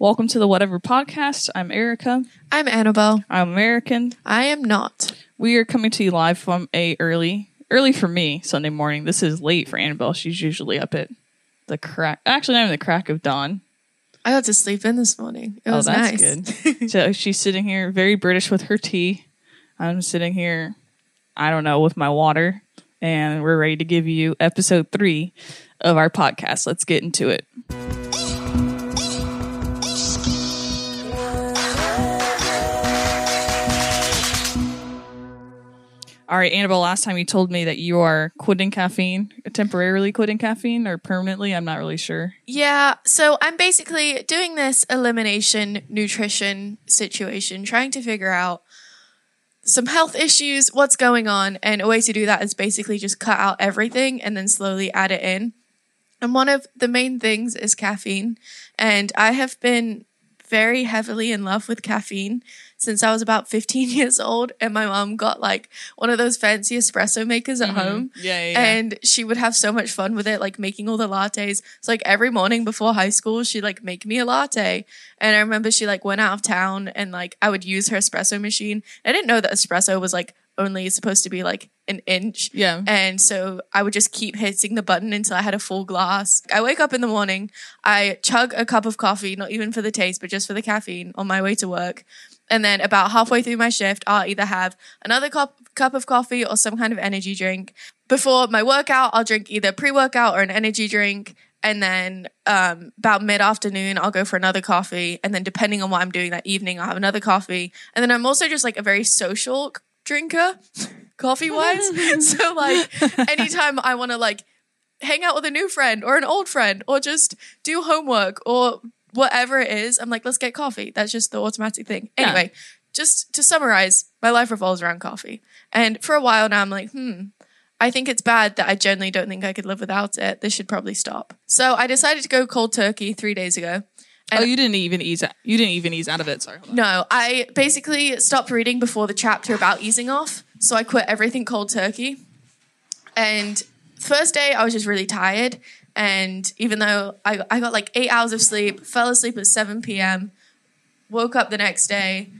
Welcome to the Whatever Podcast. I'm Erica. I'm Annabelle. I'm American. I am not. We are coming to you live from a early, early for me Sunday morning. This is late for Annabelle. She's usually up at the crack. Actually, not even the crack of dawn. I got to sleep in this morning. It oh, was oh, that's nice. good. so she's sitting here, very British with her tea. I'm sitting here, I don't know, with my water, and we're ready to give you episode three of our podcast. Let's get into it. All right, Annabelle, last time you told me that you are quitting caffeine, temporarily quitting caffeine or permanently. I'm not really sure. Yeah, so I'm basically doing this elimination nutrition situation, trying to figure out some health issues, what's going on, and a way to do that is basically just cut out everything and then slowly add it in. And one of the main things is caffeine, and I have been very heavily in love with caffeine since I was about 15 years old. And my mom got like one of those fancy espresso makers at Mm-hmm. home. Yeah, yeah, yeah. And she would have so much fun with it, like making all the lattes. So like every morning before high school, she'd like make me a latte. And I remember she like went out of town and like I would use her espresso machine. I didn't know that espresso was like only is supposed to be like an inch. Yeah. And so I would just keep hitting the button until I had a full glass. I wake up in the morning, I chug a cup of coffee, not even for the taste, but just for the caffeine on my way to work. And then about halfway through my shift, I'll either have another cup, cup of coffee or some kind of energy drink. Before my workout, I'll drink either pre workout or an energy drink. And then um, about mid afternoon, I'll go for another coffee. And then depending on what I'm doing that evening, I'll have another coffee. And then I'm also just like a very social drinker, coffee wise. so like anytime I want to like hang out with a new friend or an old friend or just do homework or whatever it is, I'm like, let's get coffee. That's just the automatic thing. Yeah. Anyway, just to summarize, my life revolves around coffee. And for a while now, I'm like, hmm, I think it's bad that I generally don't think I could live without it. This should probably stop. So I decided to go cold turkey three days ago. Oh, you didn't even ease. You didn't even ease out of it. Sorry. No, I basically stopped reading before the chapter about easing off. So I quit everything cold turkey. And first day, I was just really tired. And even though I, I got like eight hours of sleep, fell asleep at 7 p.m., woke up the next day,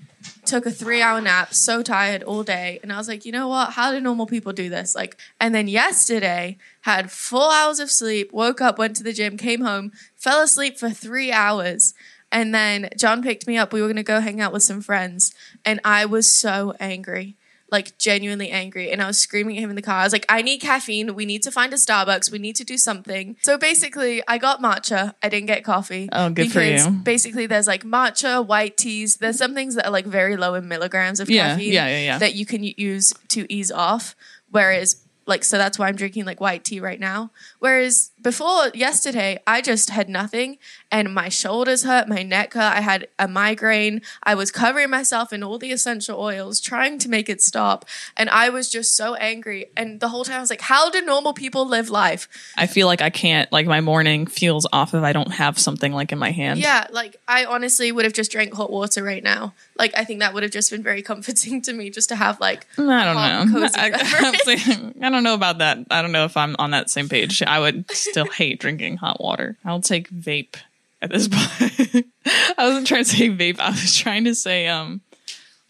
took a three hour nap, so tired all day. And I was like, you know what? How do normal people do this? Like, and then yesterday, had full hours of sleep, woke up, went to the gym, came home, fell asleep for three hours. And then John picked me up. We were going to go hang out with some friends. And I was so angry, like genuinely angry. And I was screaming at him in the car. I was like, I need caffeine. We need to find a Starbucks. We need to do something. So basically, I got matcha. I didn't get coffee. Oh, good for you. Basically, there's like matcha, white teas. There's some things that are like very low in milligrams of Yeah, caffeine yeah, yeah, yeah. that you can use to ease off. Whereas, like, so that's why I'm drinking like white tea right now. Whereas before yesterday, I just had nothing and my shoulders hurt, my neck hurt. I had a migraine. I was covering myself in all the essential oils, trying to make it stop. And I was just so angry. And the whole time I was like, how do normal people live life? I feel like I can't. Like my morning feels off if I don't have something like in my hand. Yeah, like I honestly would have just drank hot water right now. Like I think that would have just been very comforting to me just to have like I don't know. cozy. I don't know about that. I don't know if I'm on that same page. I would still hate drinking hot water. I'll take vape at this point. I wasn't trying to say vape. I was trying to say um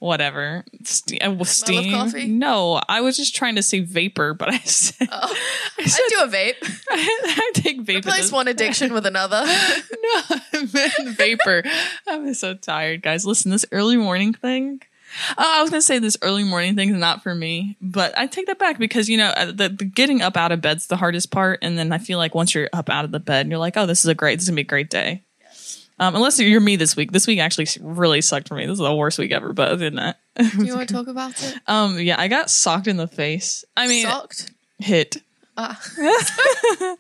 whatever uh, steam. coffee? No, I was just trying to say vapor, but I said Oh. I, I said do a vape. I, take vape. Replace one addiction with another. no, I meant vapor. I'm so tired, guys. Listen, this early morning thing. Uh, I was gonna say this early morning thing is not for me, but I take that back because you know uh, the, the getting up out of bed's the hardest part, and then I feel like once you're up out of the bed, you're like, oh, this is a great, this is gonna be a great day. Um, unless you're me this week. This week actually really sucked for me. This is the worst week ever. But other than that, do you want to talk about it? um, yeah, I got socked in the face. I mean, Socked. hit.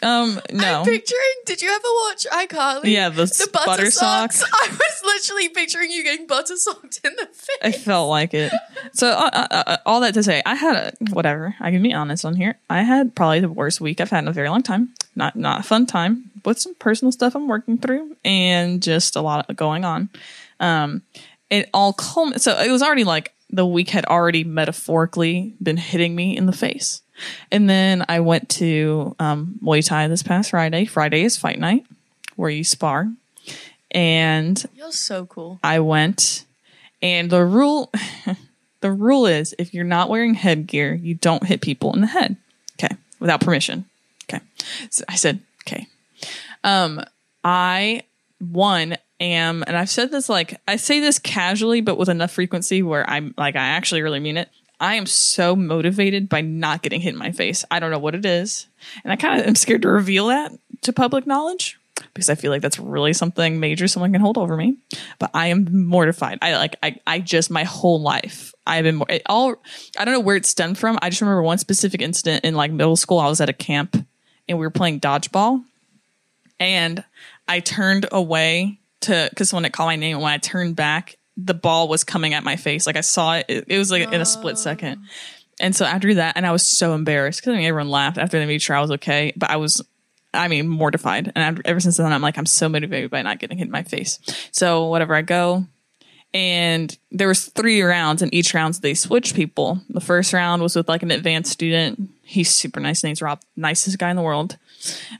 Um, no. I'm picturing. Did you ever watch iCarly? Yeah, the, The butter, butter socks. socks. I was literally picturing you getting butter socked in the face. I felt like it. So uh, uh, uh, all that to say, I had a whatever. I can be honest on here. I had probably the worst week I've had in a very long time. Not not a fun time with some personal stuff I'm working through and just a lot going on. Um, it all culm. So it was already like the week had already metaphorically been hitting me in the face, and then I went to um, Muay Thai this past Friday. Friday is fight night where you spar. and You're so cool. I went, and the rule, the rule is if you're not wearing headgear, you don't hit people in the head. Okay, without permission. Okay, so I said okay. Um, I one am, and I've said this like I say this casually, but with enough frequency where I'm like I actually really mean it. I am so motivated by not getting hit in my face. I don't know what it is, and I kind of am scared to reveal that to public knowledge because I feel like that's really something major someone can hold over me. But I am mortified. I like I I just my whole life I've been more, all I don't know where it stemmed from. I just remember one specific incident in like middle school. I was at a camp and we were playing dodgeball, and I turned away to because someone it called my name, and when I turned back, the ball was coming at my face. Like I saw it. It, it was like in a split oh. second. And so after that, and I was so embarrassed because I mean everyone laughed after the made sure I was okay, but I was I mean, mortified. And I've, ever since then, I'm like, I'm so motivated by not getting hit in my face. So whatever I go, and there was three rounds, and each round they switched people. The first round was with like an advanced student. He's super nice. Name's Rob, nicest guy in the world.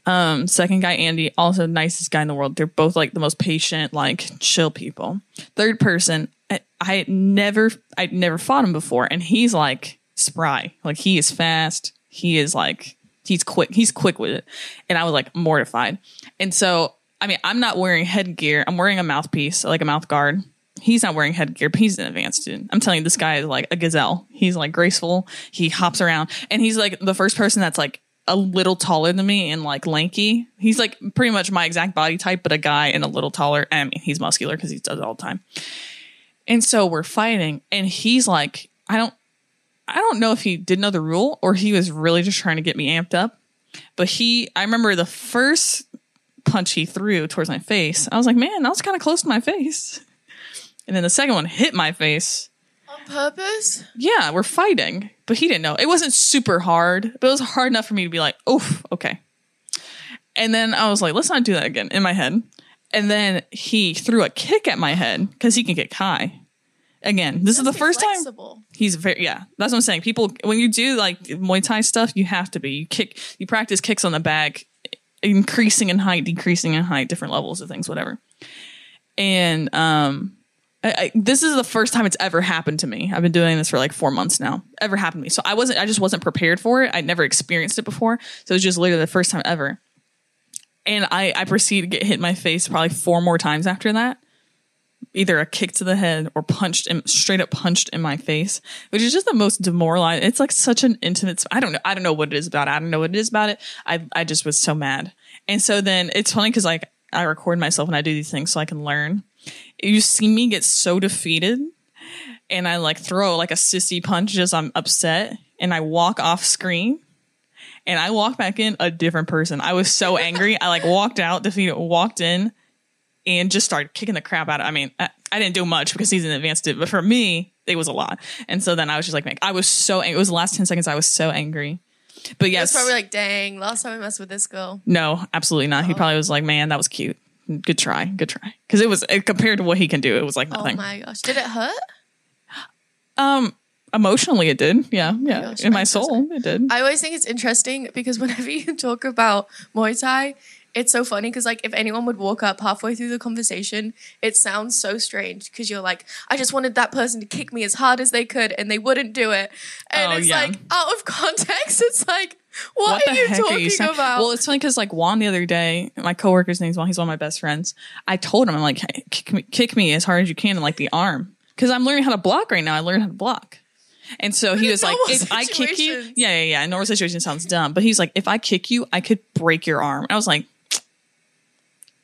Um, second guy Andy, also nicest guy in the world. They're both like the most patient, like chill people. Third person, I, I never, I'd never fought him before, and he's like spry. Like he is fast. He is like he's quick. He's quick with it. And I was like mortified. And so, I mean, I'm not wearing headgear. I'm wearing a mouthpiece, like a mouth guard. He's not wearing headgear, but he's an advanced student. I'm telling you, this guy is like a gazelle. He's like graceful. He hops around and he's like the first person that's like a little taller than me and like lanky. He's like pretty much my exact body type, but a guy and a little taller. I mean, he's muscular because he does it all the time. And so we're fighting and he's like, I don't, I don't know if he didn't know the rule or he was really just trying to get me amped up. But he, I remember the first punch he threw towards my face. I was like, man, that was kind of close to my face. And then the second one hit my face. On purpose? Yeah, we're fighting, but he didn't know. It wasn't super hard, but it was hard enough for me to be like, oof, okay. And then I was like, let's not do that again in my head. And then he threw a kick at my head because he can kick high. Again, this is the first time he's very yeah that's what i'm saying people when you do like muay thai stuff you have to be you kick you practice kicks on the back increasing in height decreasing in height different levels of things whatever and um I, I, this is the first time it's ever happened to me i've been doing this for like four months now ever happened to me so i wasn't i just wasn't prepared for it i'd never experienced it before so it was just literally the first time ever and i i proceeded to get hit in my face probably four more times after that either a kick to the head or punched in, straight up punched in my face, which is just the most demoralizing. It's like such an intimate. I don't know. I don't know what it is about. it. I don't know what it is about it. I I just was so mad. And so then it's funny because like I record myself and I do these things so I can learn. You see me get so defeated, and I like throw like a sissy punch as I'm upset, and I walk off screen. And I walk back in a different person. I was so angry. I like walked out, defeated, walked in, and just started kicking the crap out of I mean, I, I didn't do much because he's an advanced dude, but for me, it was a lot. And so then I was just like, man, I was so angry. It was the last 10 seconds I was so angry. But yes, probably like, dang, last time I messed with this girl. no, absolutely not. He oh. probably was like, man, that was cute. Good try. Good try. Because it was compared to what he can do, it was like nothing. Oh nothing. my gosh. Did it hurt? um, emotionally, it did. Yeah, yeah. gosh, In my soul, it did. I always think it's interesting because whenever you talk about Muay Thai, it's so funny because like if anyone would walk up halfway through the conversation, it sounds so strange because you're like, I just wanted that person to kick me as hard as they could, and they wouldn't do it, and Oh, it's yeah. like out of context, it's like, what, are you talking saying? about? Well, it's funny because like Juan the other day, my coworker's name's Juan. He's one of my best friends. I told him, I'm like, hey, kick me, kick me as hard as you can in like the arm because I'm learning how to block right now. I learned how to block. And so he was like, if I kick you, yeah, yeah, yeah. Normal situation sounds dumb, but he's like, if I kick you, I could break your arm. I was like,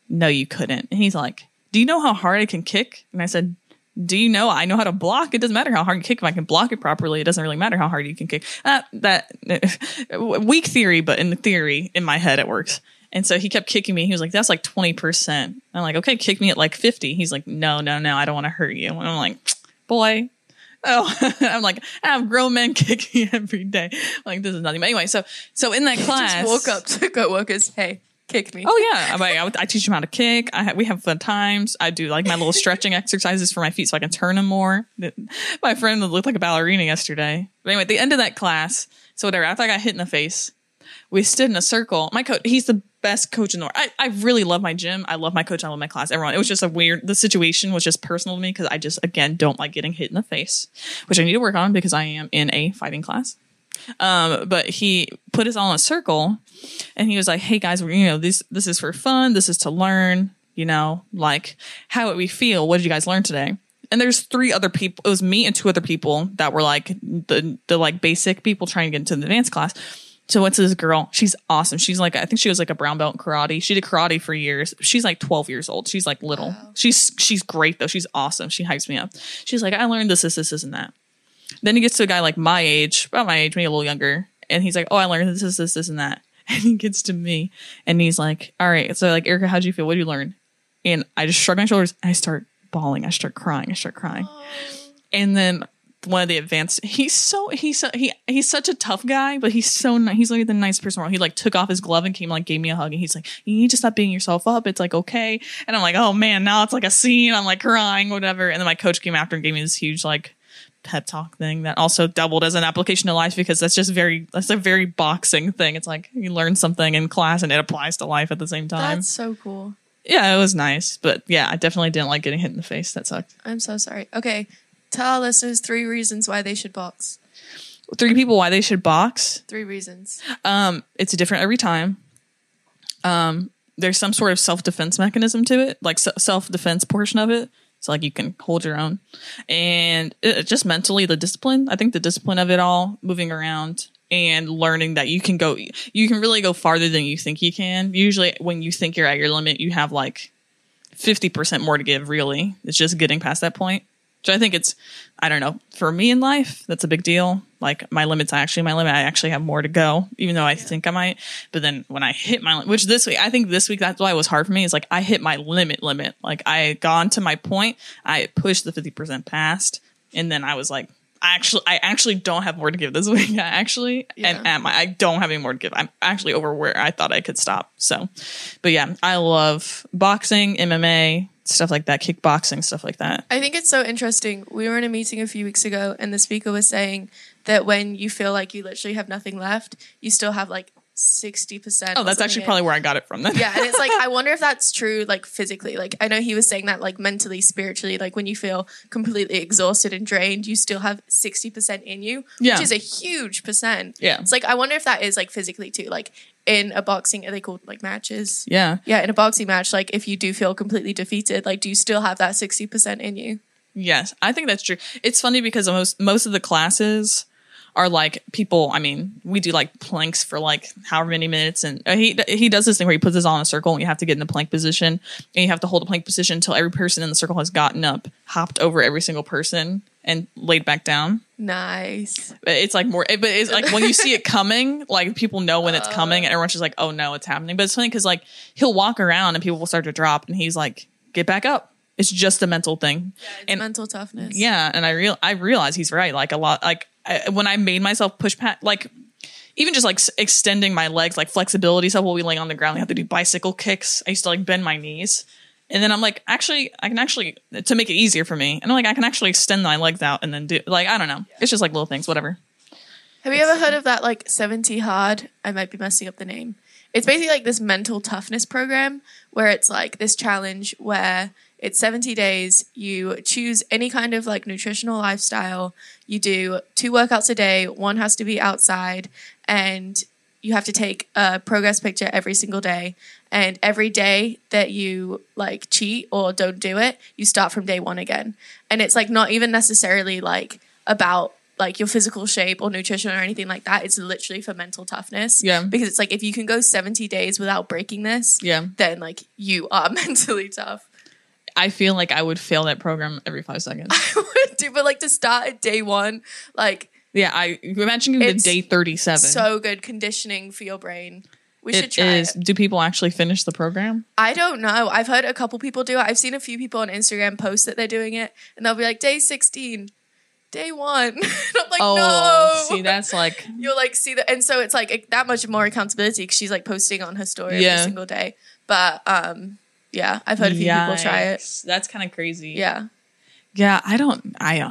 no, you couldn't. And he's like, do you know how hard I can kick? And I said, do you know I know how to block? It doesn't matter how hard you kick. If I can block it properly, it doesn't really matter how hard you can kick. Uh, that weak theory, but in the theory, in my head, it works. And so he kept kicking me. He was like, that's like 20%. I'm like, okay, kick me at like 50. He's like, no, no, no, I don't want to hurt you. And I'm like, boy. Oh, I'm like, I have grown men kick me every day. Like, this is nothing. But anyway, so, so in that class. just walk up to coworkers, hey, kick me. Oh yeah, like, I, I teach them how to kick. I we have fun times. I do like my little stretching exercises for my feet so I can turn them more. My friend looked like a ballerina yesterday. But anyway, at the end of that class, so whatever. After I got hit in the face, we stood in a circle. My coach, he's the best coach in the world. I, I really love my gym. I love my coach. I love my class. Everyone. It was just a weird. The situation was just personal to me because I just again don't like getting hit in the face, which I need to work on because I am in a fighting class. Um, but he put us all in a circle, and he was like, "Hey guys, you know this this is for fun. This is to learn. You know, like how would we feel? What did you guys learn today?" And there's three other people. It was me and two other people that were like the the like basic people trying to get into the dance class. So what's this girl? She's awesome. She's like I think she was like a brown belt in karate. She did karate for years. She's like 12 years old. She's like little. She's she's great though. She's awesome. She hypes me up. She's like I learned this this this, this and that. Then he gets to a guy like my age, about my age, maybe a little younger, and he's like, "Oh, I learned this, this, this, this, and that." And he gets to me, and he's like, "All right, so like Erica, how'd you feel? What did you learn?" And I just shrug my shoulders, and I start bawling. I start crying. I start crying, and then one of the advanced, he's so he's so, he he's such a tough guy, but he's so. He's like the nice person. He like took off his glove and came like gave me a hug, and he's like, "You need to stop beating yourself up. It's like okay." And I'm like, "Oh man, now it's like a scene. I'm like crying, whatever." And then my coach came after and gave me this huge like pep talk thing that also doubled as an application to life because that's just very that's a very boxing thing. It's like you learn something in class and it applies to life at the same time. That's so cool. yeah, it was nice, but yeah, I definitely didn't like getting hit in the face. That sucked. I'm so sorry. Okay, tell our listeners three reasons why they should box. Three people why they should box. Three reasons. Um, it's different every time. Um, there's some sort of self defense mechanism to it, like self defense portion of it. So like you can hold your own, and it, just mentally the discipline. I think the discipline of it all, moving around and learning that you can go, you can really go farther than you think you can. Usually, when you think you're at your limit, you have like fifty percent more to give. Really, it's just getting past that point. So I think it's, I don't know, for me in life, that's a big deal. Like my limit's actually my limit. I actually have more to go, even though I think I might. But then when I hit my, limit, which this week, I think this week that's why it was hard for me. Is like I hit my limit limit. Like I had gone to my point. I pushed the fifty percent past, and then I was like, I actually, I actually don't have more to give this week. I actually, Yeah. and am I, I don't have any more to give. I'm actually over where I thought I could stop. So, but yeah, I love boxing, MMA, stuff like that, kickboxing, stuff like that. I think it's so interesting. We were in a meeting a few weeks ago, and the speaker was saying that when you feel like you literally have nothing left, you still have like 60%. Oh, that's actually probably where I got it from then. yeah, and it's like I wonder if that's true, like physically. Like I know he was saying that, like mentally, spiritually, like when you feel completely exhausted and drained, you still have sixty percent in you, Yeah. which is a huge percent. Yeah. it's like I wonder if that is like physically too. Like in a boxing, are they called like matches? yeah. Yeah, in a boxing match, like if you do feel completely defeated, like do you still have that sixty percent in you? Yes, I think that's true. It's funny because most most of the classes are like people. I mean, we do like planks for like however many minutes, and uh, he he does this thing where he puts us all in a circle, and you have to get in the plank position, and you have to hold the plank position until every person in the circle has gotten up, hopped over every single person, and laid back down. Nice. But It's like more, but it's like when you see it coming, like people know when it's coming, and everyone's just like, "Oh no, it's happening." But it's funny because like he'll walk around and people will start to drop, and he's like, "Get back up." It's just a mental thing. It's and mental toughness. yeah, and I real I realize he's right. Like a lot, like I, when I made myself push past, like even just like s- extending my legs, like flexibility stuff. While we laying on the ground, we have to do bicycle kicks. I used to like bend my knees, and then I'm like, actually, I can actually to make it easier for me, and I'm like, I can actually extend my legs out and then do like I don't know. It's just like little things, whatever. Have you ever heard of that like 70 hard? I might be messing up the name. It's basically like this mental toughness program where it's like this challenge where it's 70 days. You choose any kind of like nutritional lifestyle. You do two workouts a day. One has to be outside and you have to take a progress picture every single day. And every day that you like cheat or don't do it, you start from day one again. And it's like not even necessarily like about like your physical shape or nutrition or anything like that. It's literally for mental toughness. Yeah. Because it's like if you can go 70 days without breaking this, Yeah, then like you are mentally tough. I feel like I would fail that program every five seconds. Dude, but like to start at day one, like yeah, I imagine the day thirty seven. so good conditioning for your brain. We should try is. it. Do people actually finish the program? I don't know. I've heard a couple people do it. I've seen a few people on Instagram post that they're doing it, and they'll be like, day 16, day one. I'm like, Oh, no. see, that's like You'll like see that. And so it's like that much more accountability because she's like posting on her story Yeah. every single day. But um, yeah, I've heard a few people try it. That's kind of crazy. Yeah. Yeah, I don't. I uh,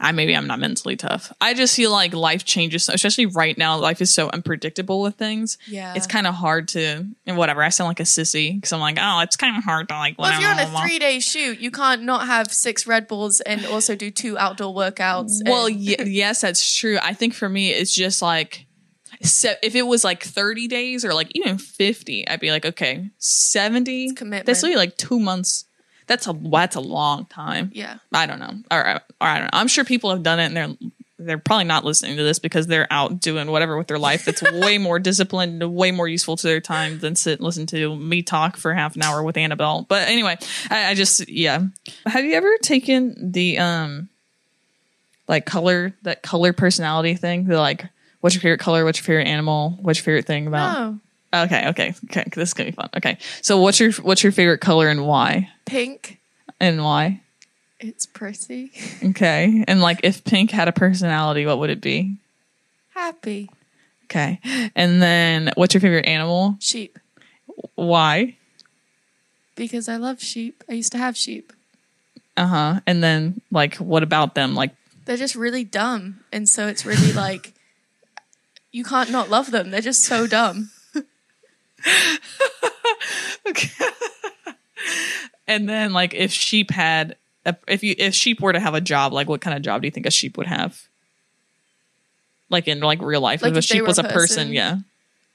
I maybe I'm not mentally tough. I just feel like life changes, so- especially right now. Life is so unpredictable with things. Yeah. it's kind of hard to and whatever. I sound like a sissy because I'm like, oh, it's kind of hard to like. Well, if you're on a three day shoot, you can't not have six Red Bulls and also do two outdoor workouts. Well, and- y- yes, that's true. I think for me, it's just like, so if it was like 30 days or like even 50, I'd be like, okay, 70. commitment. That's really like two months. That's a that's a long time. yeah. I don't know. Or, or I don't know. I'm sure people have done it and they're they're probably not listening to this because they're out doing whatever with their life that's way more disciplined, and way more useful to their time than sit and listen to me talk for half an hour with Annabelle. But anyway, I, I just yeah. Have you ever taken the um like color that color personality thing? The like what's your favorite color, what's your favorite animal, what's your favorite thing about Oh, Okay, okay, okay. This is gonna be fun. Okay. So what's your what's your favorite color and why? pink. And why? It's pretty. Okay. And like if pink had a personality, what would it be? Happy. Okay. And then what's your favorite animal? Sheep. Why? Because I love sheep. I used to have sheep. Uh-huh. And then like what about them? Like They're just really dumb. And so it's really like, you can't not love them. They're just so dumb. and then like if sheep had a, if you if sheep were to have a job, like what kind of job do you think a sheep would have? Like in like real life, Like if a if they sheep was a a person, person? yeah.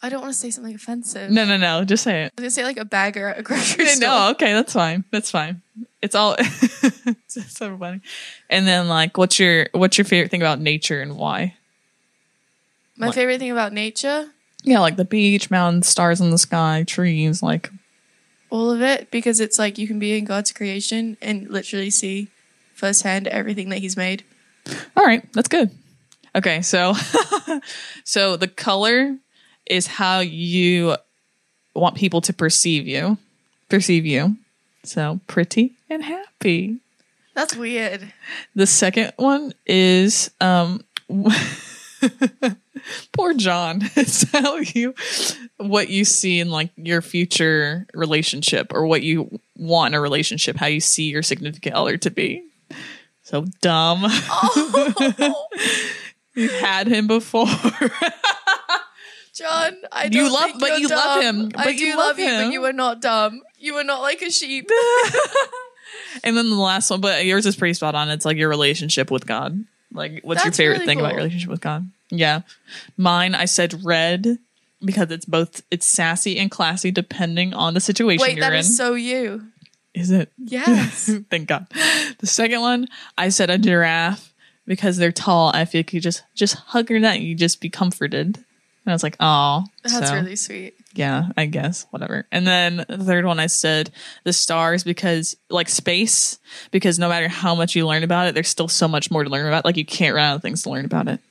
I don't want to say something offensive. No, no, no. Just say it. I was to say like a bagger at a grocery store. No, okay, that's fine. That's fine. It's all it's so funny. And then like what's your what's your favorite thing about nature and why? My What? favorite thing about nature, Yeah, like the beach, mountains, stars in the sky, trees, like all of it, because it's like you can be in God's creation and literally see firsthand everything that He's made. All right, that's good. Okay, so so the color is how you want people to perceive you. Perceive you. So pretty and happy. That's weird. The second one is um poor John. It's how you what you see in like your future relationship or what you want in a relationship, how you see your significant other to be. So dumb. Oh, You've had him before. John, I You don't love- but you love dumb. him, I but do you love love you, him. but you are not dumb. You are not like a sheep. and then the last one, but yours is pretty spot on. It's like your relationship with God. Like, what's your favorite really thing about your relationship with God? Yeah. Mine, I said red because it's both, it's sassy and classy depending on the situation Wait, you're that in. is so you. is it? Yes. Thank God. The second one, I said a giraffe because they're tall. I feel like you just, just hug your neck. You just be comforted. And I was like, oh, That's really sweet. yeah, I guess, whatever. And then the third one I said the stars because like space, because no matter how much you learn about it, there's still so much more to learn about. Like you can't run out of things to learn about it.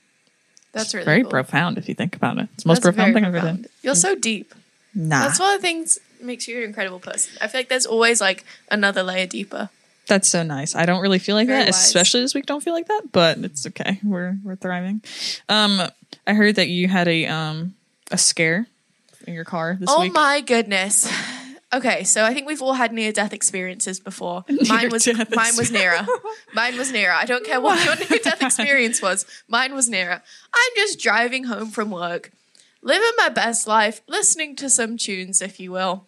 That's really Very cool. profound if you think about it. It's the most That's profound thing I've ever done. You're so deep. Nah. That's one of the things that makes you an incredible person. I feel like there's always like another layer deeper. That's so nice. I don't really feel like Very that, wise. especially this week. Don't feel like that, but it's okay. We're we're thriving. Um, I heard that you had a um a scare in your car this oh week. Oh my goodness. Okay, so I think we've all had near death experiences before. Mine was mine was nearer. Mine was nearer. I don't care what your near death experience was. Mine was nearer. I'm just driving home from work, living my best life, listening to some tunes, if you will.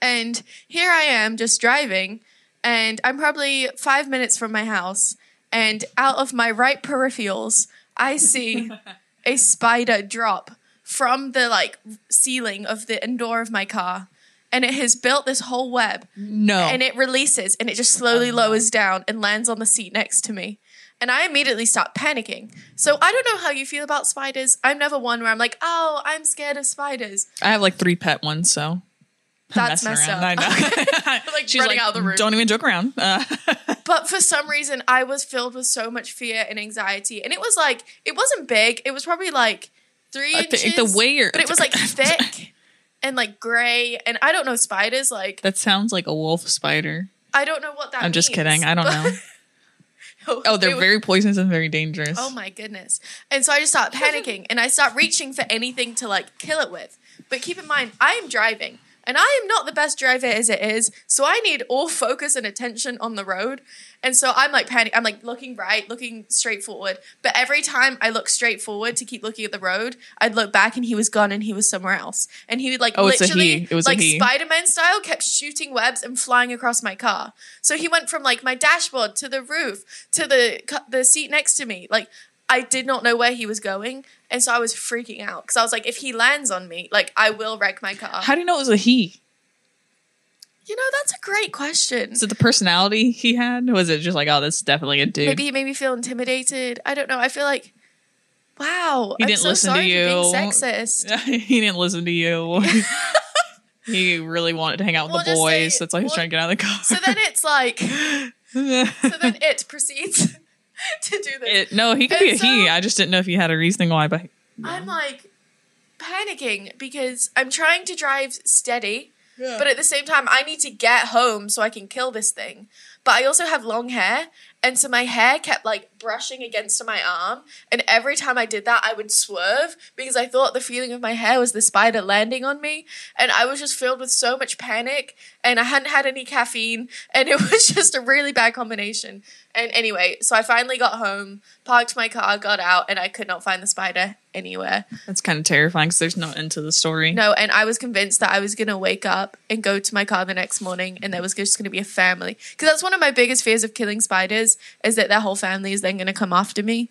And here I am just driving, and I'm probably five minutes from my house, and out of my right peripherals, I see a spider drop from the like ceiling of the door of my car. And it has built this whole web No. and it releases and it just slowly lowers down and lands on the seat next to me. And I immediately start panicking. So I don't know how you feel about spiders. I'm never one where I'm like, oh, I'm scared of spiders. I have like three pet ones, so That's messed around. up. I know. Like She's running out of the room. Don't even joke around. Uh, But for some reason, I was filled with so much fear and anxiety. And it was like, it wasn't big. It was probably like three I inches. the way you're- but it was like thick and like gray. And I don't know spiders. Like, that sounds like a wolf spider. I don't know what that I'm just means, kidding. I don't but- know. Oh, oh, they're It was- very poisonous and very dangerous. Oh my goodness. And so I just start panicking and I start reaching for anything to like kill it with. But keep in mind, I am driving. And I am not the best driver as it is, so I need all focus and attention on the road. And so I'm like panic. I'm like looking right, looking straight forward. But every time I look straight forward to keep looking at the road, I'd look back and he was gone and he was somewhere else. And he would like Oh, literally. It was like. Spider Man style kept shooting webs and flying across my car. So he went from like my dashboard to the roof to the the seat next to me. Like I did not know where he was going, and so I was freaking out because I was like, if he lands on me, like I will wreck my car. How do you know it was a he? you know, that's a great question. Is it the personality he had? Was it just like, oh, this is definitely a dude? Maybe he made me feel intimidated. I don't know. I feel like, wow, He I'm didn't so listen to you. being sexist. he didn't listen to you. he really wanted to hang out with We'll the boys. say- That's why he's we'll- trying to get out of the car. So then it's like, so then it proceeds to do this. it, no, he could be a And he. I just didn't know if you had a reasoning why. But I'm like panicking because I'm trying to drive steady, but at the same time, I need to get home so I can kill this thing. But I also have long hair, and so my hair kept like brushing against my arm. And every time I did that, I would swerve because I thought the feeling of my hair was the spider landing on me. And I was just filled with so much panic, and I hadn't had any caffeine, and it was just a really bad combination. And anyway, so I finally got home, parked my car, got out, and I could not find the spider anywhere. that's kind of terrifying because there's no end to the story. No, and I was convinced that I was going to wake up and go to my car the next morning and there was just going to be a family. Because that's one of my biggest fears of killing spiders is that their whole family is then going to come after me.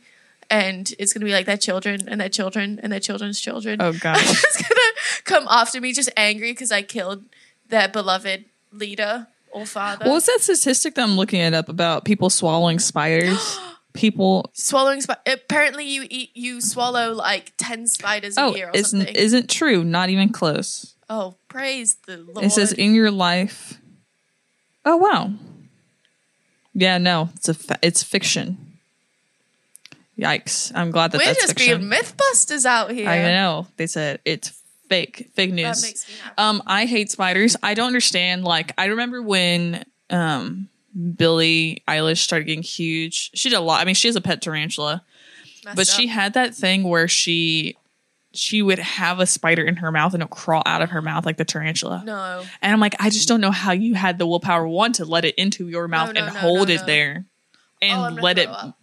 And it's going to be like their children and their children and their children's children. Oh god. it's going to come after me just angry because I killed their beloved leader or father. what was that statistic that I'm looking it up about people swallowing spiders? people. Swallowing. Apparently, you eat, you swallow like 10 spiders a Oh, year or isn't something. isn't true. Not even close. oh, praise the Lord. It says in your life. Oh wow. Yeah, no, it's a fa- it's fiction. Yikes! I'm glad that We're that's just fiction. being mythbusters out here. I know they said it's fake, fake news. makes me happy. Um, I hate spiders. I don't understand. Like, I remember when um Billie Eilish started getting huge. She did a lot. I mean, she has a pet tarantula, Messed but she had that thing where she she would have a spider in her mouth and it'll crawl out of her mouth like the tarantula. no. And I'm like, I just don't know how you had the willpower one to let it into your mouth no, and no, hold no, it no. there Oh, and gonna let it up.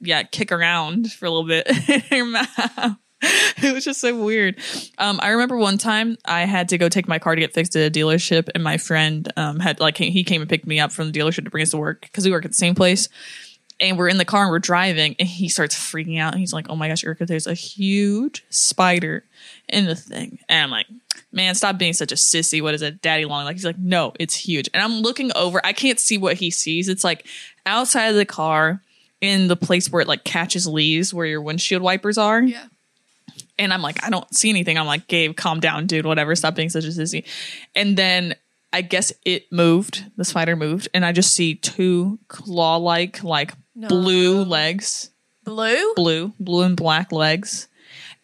yeah, kick around for a little bit in your mouth. It was just so weird. Um, I remember one time I had to go take my car to get fixed at a dealership, and my friend um, had like he came and picked me up from the dealership to bring us to work because we work at the same place. And we're in the car and we're driving, and he starts freaking out. He's like, "Oh my gosh, Erica, there's a huge spider in the thing." And I'm like, "Man, stop being such a sissy. What is it, daddy long?" Like he's like, "No, it's huge." And I'm looking over. I can't see what he sees. It's like outside of the car in the place where it like catches leaves where your windshield wipers are. Yeah. And I'm like, I don't see anything. I'm like, Gabe, calm down, dude, whatever. Stop being such a sissy. And then I guess it moved. The spider moved. And I just see two claw like, like No. blue legs, Blue? blue, blue and black legs.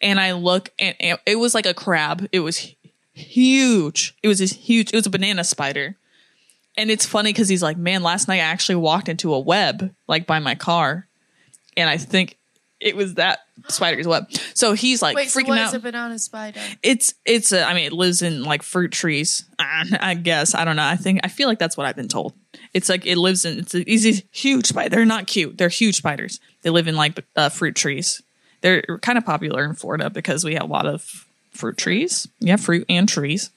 And I look and, and it was like a crab. It was huge. It was this huge, it was a banana spider. And it's funny because he's like, man, last night I actually walked into a web like by my car. And I think it was that spider's web. So he's like Wait, so freaking what out. is a banana spider? it's it's a, I mean it lives in like fruit trees. I guess I don't know. I think I feel like that's what I've been told. It's like it lives in it's, a, it's these huge spider. They're not cute. They're huge spiders. They live in like uh, fruit trees. They're kind of popular in Florida because we have a lot of fruit trees. Yeah, fruit and trees.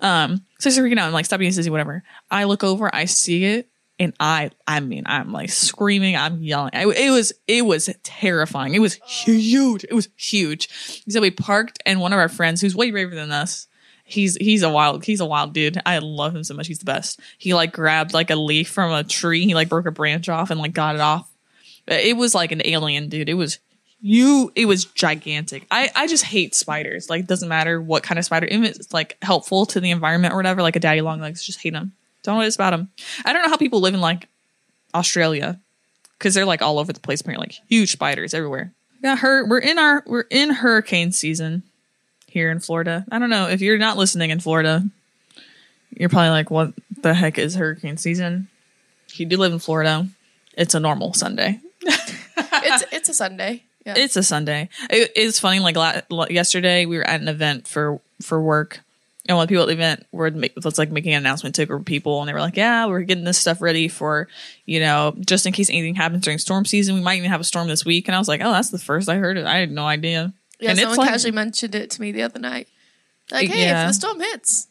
Um, so he's freaking out. I'm like, stop being sissy, whatever. I look over, I see it, and I, I mean, I'm like screaming, I'm yelling. I, it was, it was terrifying. It was huge. It was huge. So we parked, and one of our friends, who's way braver than us, he's he's a wild, he's a wild dude. I love him so much. He's the best. He like grabbed like a leaf from a tree. He like broke a branch off and like got it off. Uh, it was like an alien, dude. It was you it was gigantic i i just hate spiders like it doesn't matter what kind of spider if it's like helpful to the environment or whatever like a daddy long legs just hate them don't know what it's about them i don't know how people live in like australia because they're like all over the place apparently like huge spiders everywhere yeah her we're in our we're in hurricane season here in florida i don't know if you're not listening in florida you're probably like what the heck is hurricane season if you do live in florida it's a normal sunday it's it's a Sunday. Yeah. it's a Sunday. It, it's funny. Like la- yesterday, we were at an event for for work, And when people at the event were make, was like making an announcement to a group of people, and they were like, "Yeah, we're getting this stuff ready for, you know, just in case anything happens during storm season. We might even have a storm this week." And I was like, "Oh, that's the first I heard it. I had no idea." Yeah, and someone like, casually mentioned it to me the other night. Like, hey, Yeah. if the storm hits,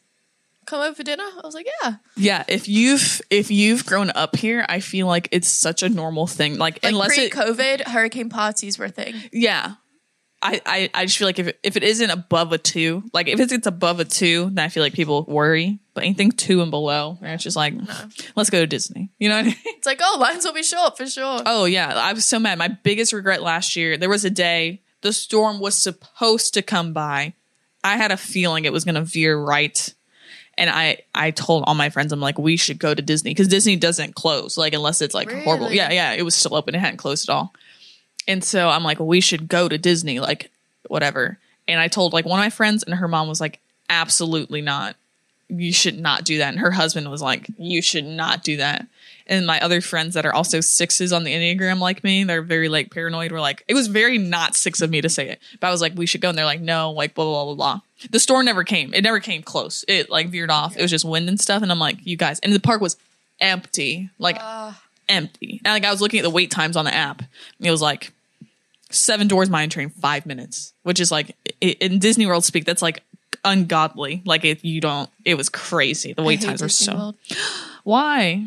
come over for dinner. I was like, yeah. yeah. If you've if you've grown up here, I feel like it's such a normal thing. Like, Like unless pre-COVID, hurricane parties were a thing. yeah. I, I, I just feel like if it, if it isn't above a two, like if it's, it's above a two, then I feel like people worry. But anything two and below, it's just like, let's go to Disney. You know what I mean? It's like, oh, lines will be short for sure. Oh yeah, I was so mad. My biggest regret last year, there was a day the storm was supposed to come by. I had a feeling it was going to veer right. And I I told all my friends I'm like we should go to Disney cuz Disney doesn't close like unless it's like horrible. Yeah, yeah, it was still open. It hadn't closed at all. And so I'm like we should go to Disney like whatever. And I told like one of my friends and her mom was like absolutely not. You should not do that. And her husband was like you should not do that. And my other friends that are also sixes on the enneagram like me they're very like paranoid were like it was very not six of me to say it. But i was like we should go. And they're like no like blah blah blah blah. The storm never came. It never came close. It like veered off. It was just wind and stuff. And i'm like you guys and the park was empty. Like empty and like i was looking at the wait times on the app it was like Seven Dwarfs Mine Train five minutes which is like in disney world speak that's like ungodly like if you don't it was crazy the wait times were Disney so World. why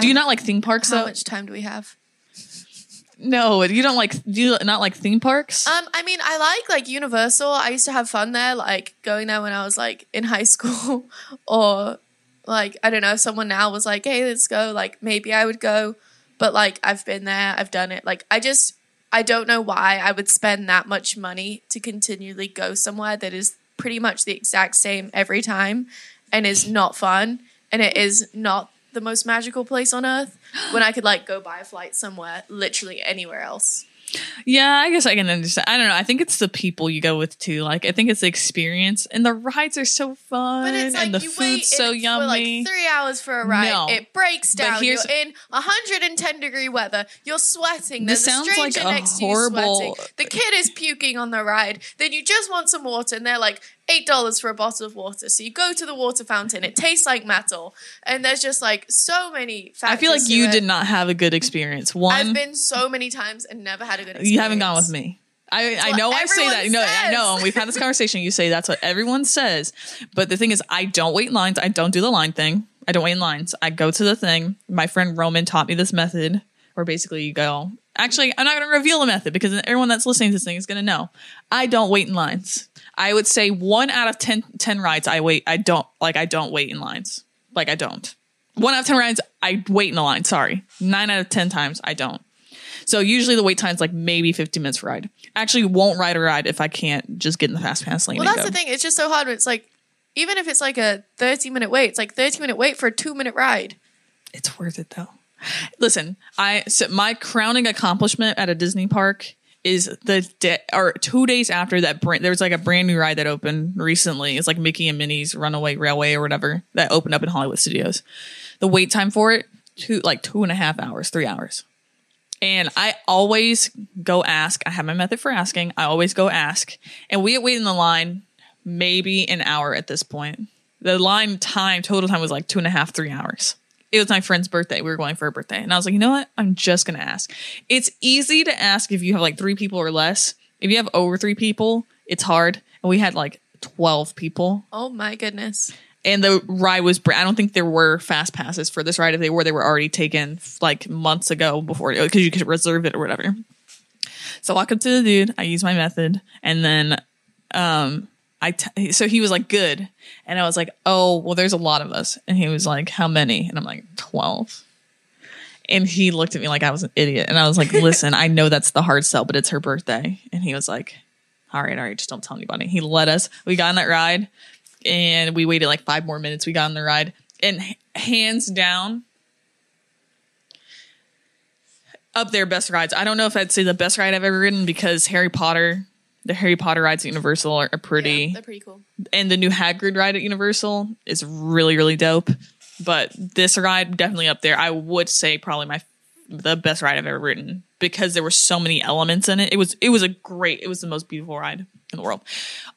do you not like theme parks How though? much time do we have? No, you don't like. Do you not like theme parks? Um, I mean, I like like Universal. I used to have fun there, like going there when I was like in high school, or like I don't know, if someone now was like, "Hey, let's go." Like maybe I would go, but like I've been there, I've done it. Like I just I don't know why I would spend that much money to continually go somewhere that is pretty much the exact same every time and is not fun and it is not the most magical place on earth when I could like go buy a flight somewhere literally anywhere else. Yeah, I guess I can understand. I don't know. I think it's the people you go with too. Like, I think it's the experience, and the rides are so fun, But it's like and the you food's wait so yummy. for like three hours for a ride. No. It breaks But down. here's- You're in 110 degree weather. You're sweating. This There's sounds a stranger like a next horrible- to you sweating. The kid is puking on the ride. Then you just want some water, and they're like eight dollars for a bottle of water. So you go to the water fountain. It tastes like metal, and there's just like so many. I feel like you it. did not have a good experience. One, I've been so many times and never had a good. experience. you haven't gone with me. I, I know I say that. No, I know. And we've had this conversation. You say that's what everyone says. But the thing is, I don't wait in lines. I don't do the line thing. I don't wait in lines. I go to the thing. My friend Roman taught me this method where basically you go. Actually, I'm not going to reveal the method because everyone that's listening to this thing is going to know. I don't wait in lines. I would say one out of 10, 10 rides, I wait. I don't, like, I don't wait in lines. Like, I don't. One out of 10 rides, I wait in a line. Sorry. Nine out of 10 times, I don't. So usually the wait time's like maybe 15 minutes for ride. Actually, won't ride a ride if I can't just get in the fast pass lane. Well, that's go. the thing. It's just so hard. When it's like, even if it's like a 30 minute wait, it's like 30 minute wait for a two minute ride. It's worth it though. Listen, I so my crowning accomplishment at a Disney park is the day or two days after that brand there was like a brand new ride that opened recently. It's like Mickey and Minnie's Runaway Railway or whatever that opened up in Hollywood Studios. The wait time for it two like two and a half hours, three hours. And I always go ask. I have my method for asking. I always go ask. And we waited in the line maybe an hour at this point. The line time, total time was like two and a half, three hours. It was my friend's birthday. We were going for her birthday. And I was like, you know what? I'm just going to ask. It's easy to ask if you have like three people or less. If you have over three people, it's hard. And we had like 12 people Oh my goodness. and the ride was br- i don't think there were fast passes for this ride if they were they were already taken like months ago before because you could reserve it or whatever so I walk up to the dude i use my method and then um i t- so he was like good. And i was like oh well there's a lot of us. And he was like how many? And i'm like 12 and he looked at me like i was an idiot. And i was like listen i know that's the hard sell but it's her birthday. And he was like all right all right just don't tell anybody. He let us we got on that ride and we waited like five more minutes. We got on the ride, and h- hands down, up there, best rides. I don't know if I'd say the best ride I've ever ridden because Harry Potter, the Harry Potter rides at Universal are, are pretty, Yeah, they're pretty cool. and the new Hagrid ride at Universal is really really dope. But this ride definitely up there. I would say probably my the best ride I've ever ridden because there were so many elements in it. It was it was a great. It was the most beautiful ride in the world.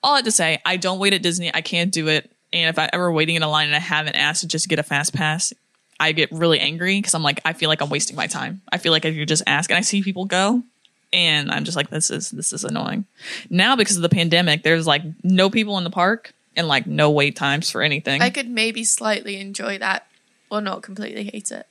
All I had to say, I don't wait at Disney. I can't do it. and if I'm ever waiting in a line and I haven't asked to just get a fast pass, I get really angry because I'm like, I feel like I'm wasting my time. I feel like I could just ask, and I see people go, and I'm just like, this is this is annoying. Now because of the pandemic, there's like no people in the park and like no wait times for anything. I could maybe slightly enjoy that or not completely hate it.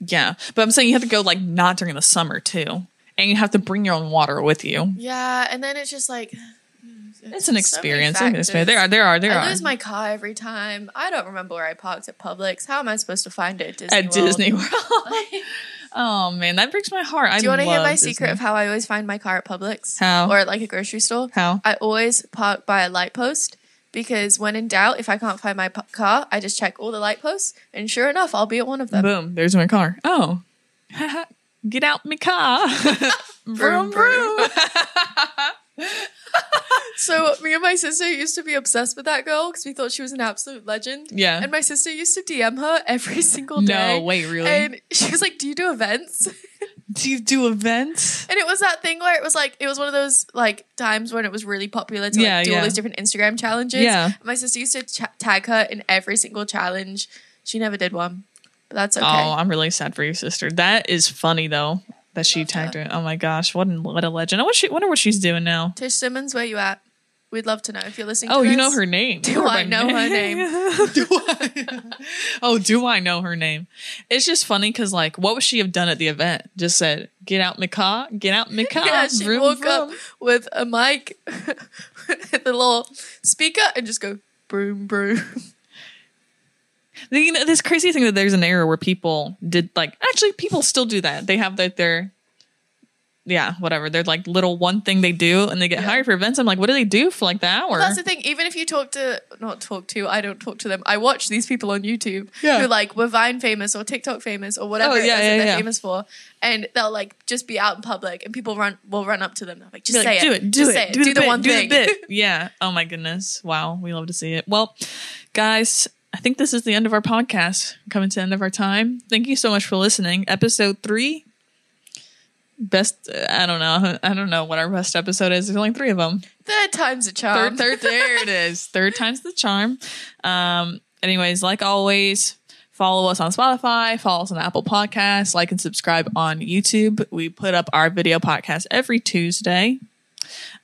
yeah, but I'm saying you have to go like not during the summer too, and you have to bring your own water with you. Yeah, and then it's just like hmm, It's an experience. It's an experience. factors. There are there are there I are lose my car every time. I don't remember where I parked at Publix. How am I supposed to find it at Disney at World? Disney World. oh man, that breaks my heart. I Do you want to hear my secret Disney. of how I always find my car at Publix? How? Or at like a grocery store? How? I always park by a light post because when in doubt, if I can't find my p- car, I just check all the light posts, and sure enough, I'll be at one of them. Boom, there's my car. Oh. Get out my car. vroom, vroom. So me and my sister used to be obsessed with that girl because we thought she was an absolute legend. Yeah. And my sister used to DM her every single day. No, wait, really? And she was like, "Do you do events?" Do you do events? And it was that thing where it was like it was one of those like times when it was really popular to Yeah, like do yeah. all those different Instagram challenges. Yeah. And my sister used to ch- tag her in every single challenge. She never did one, but that's okay. Oh, I'm really sad for your sister. That is funny though that she tagged her. Oh my gosh, what, an, what a legend. I wonder, she, wonder what she's doing now. Tish Simmons, where you at? We'd love to know if you're listening. Oh, to you this. know her name. Do You know I know her name? do I? oh, do I know her name? It's just funny because, like, what would she have done at the event? Just said, "Get out my car, get out my car." Yeah, she'd vroom, walk up with a mic, the little speaker, and just go broom broom. You know, this crazy thing that there's an era where people did like actually people still do that. They have like their yeah, whatever. They're like little one thing they do and they get Yeah. hired for events. I'm like, what do they do for like the hour? That's the thing. Even if you talk to, not talk to, I don't talk to them. I watch these people on YouTube Yeah. who like were Vine famous or TikTok famous or whatever Oh, it is yeah, that yeah, they're yeah. famous for, and they'll like just be out in public, and people run will run up to them. They're like, just Be like, say do it, it, do just it, say it, do, do, the, bit, one do thing. the bit. yeah. Oh my goodness. Wow. We love to see it. Well, guys, I think this is the end of our podcast. We're coming to the end of our time. Thank you so much for listening. Episode three. Best, uh, I don't know. I don't know what our best episode is. There's only three of them. Third time's a charm. Third, third, there it is. Third time's the charm. Um, anyways, like always, follow us on Spotify, follow us on Apple Podcasts, like and subscribe on YouTube. We put up our video podcast every Tuesday.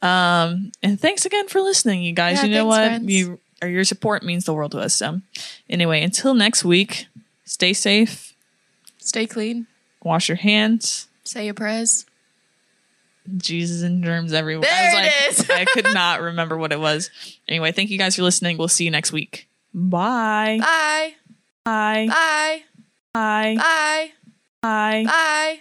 Um, and thanks again for listening, you guys. Yeah, you know thanks, what? friends. You or your support means the world to us. So, anyway, until next week, stay safe, Stay clean. wash your hands. Say your prayers. Jesus and germs everywhere. There I was it like, is. I could not remember what it was. Anyway, thank you guys for listening. We'll see you next week. Bye. Bye. Bye. Bye. Bye. Bye. Bye. Bye.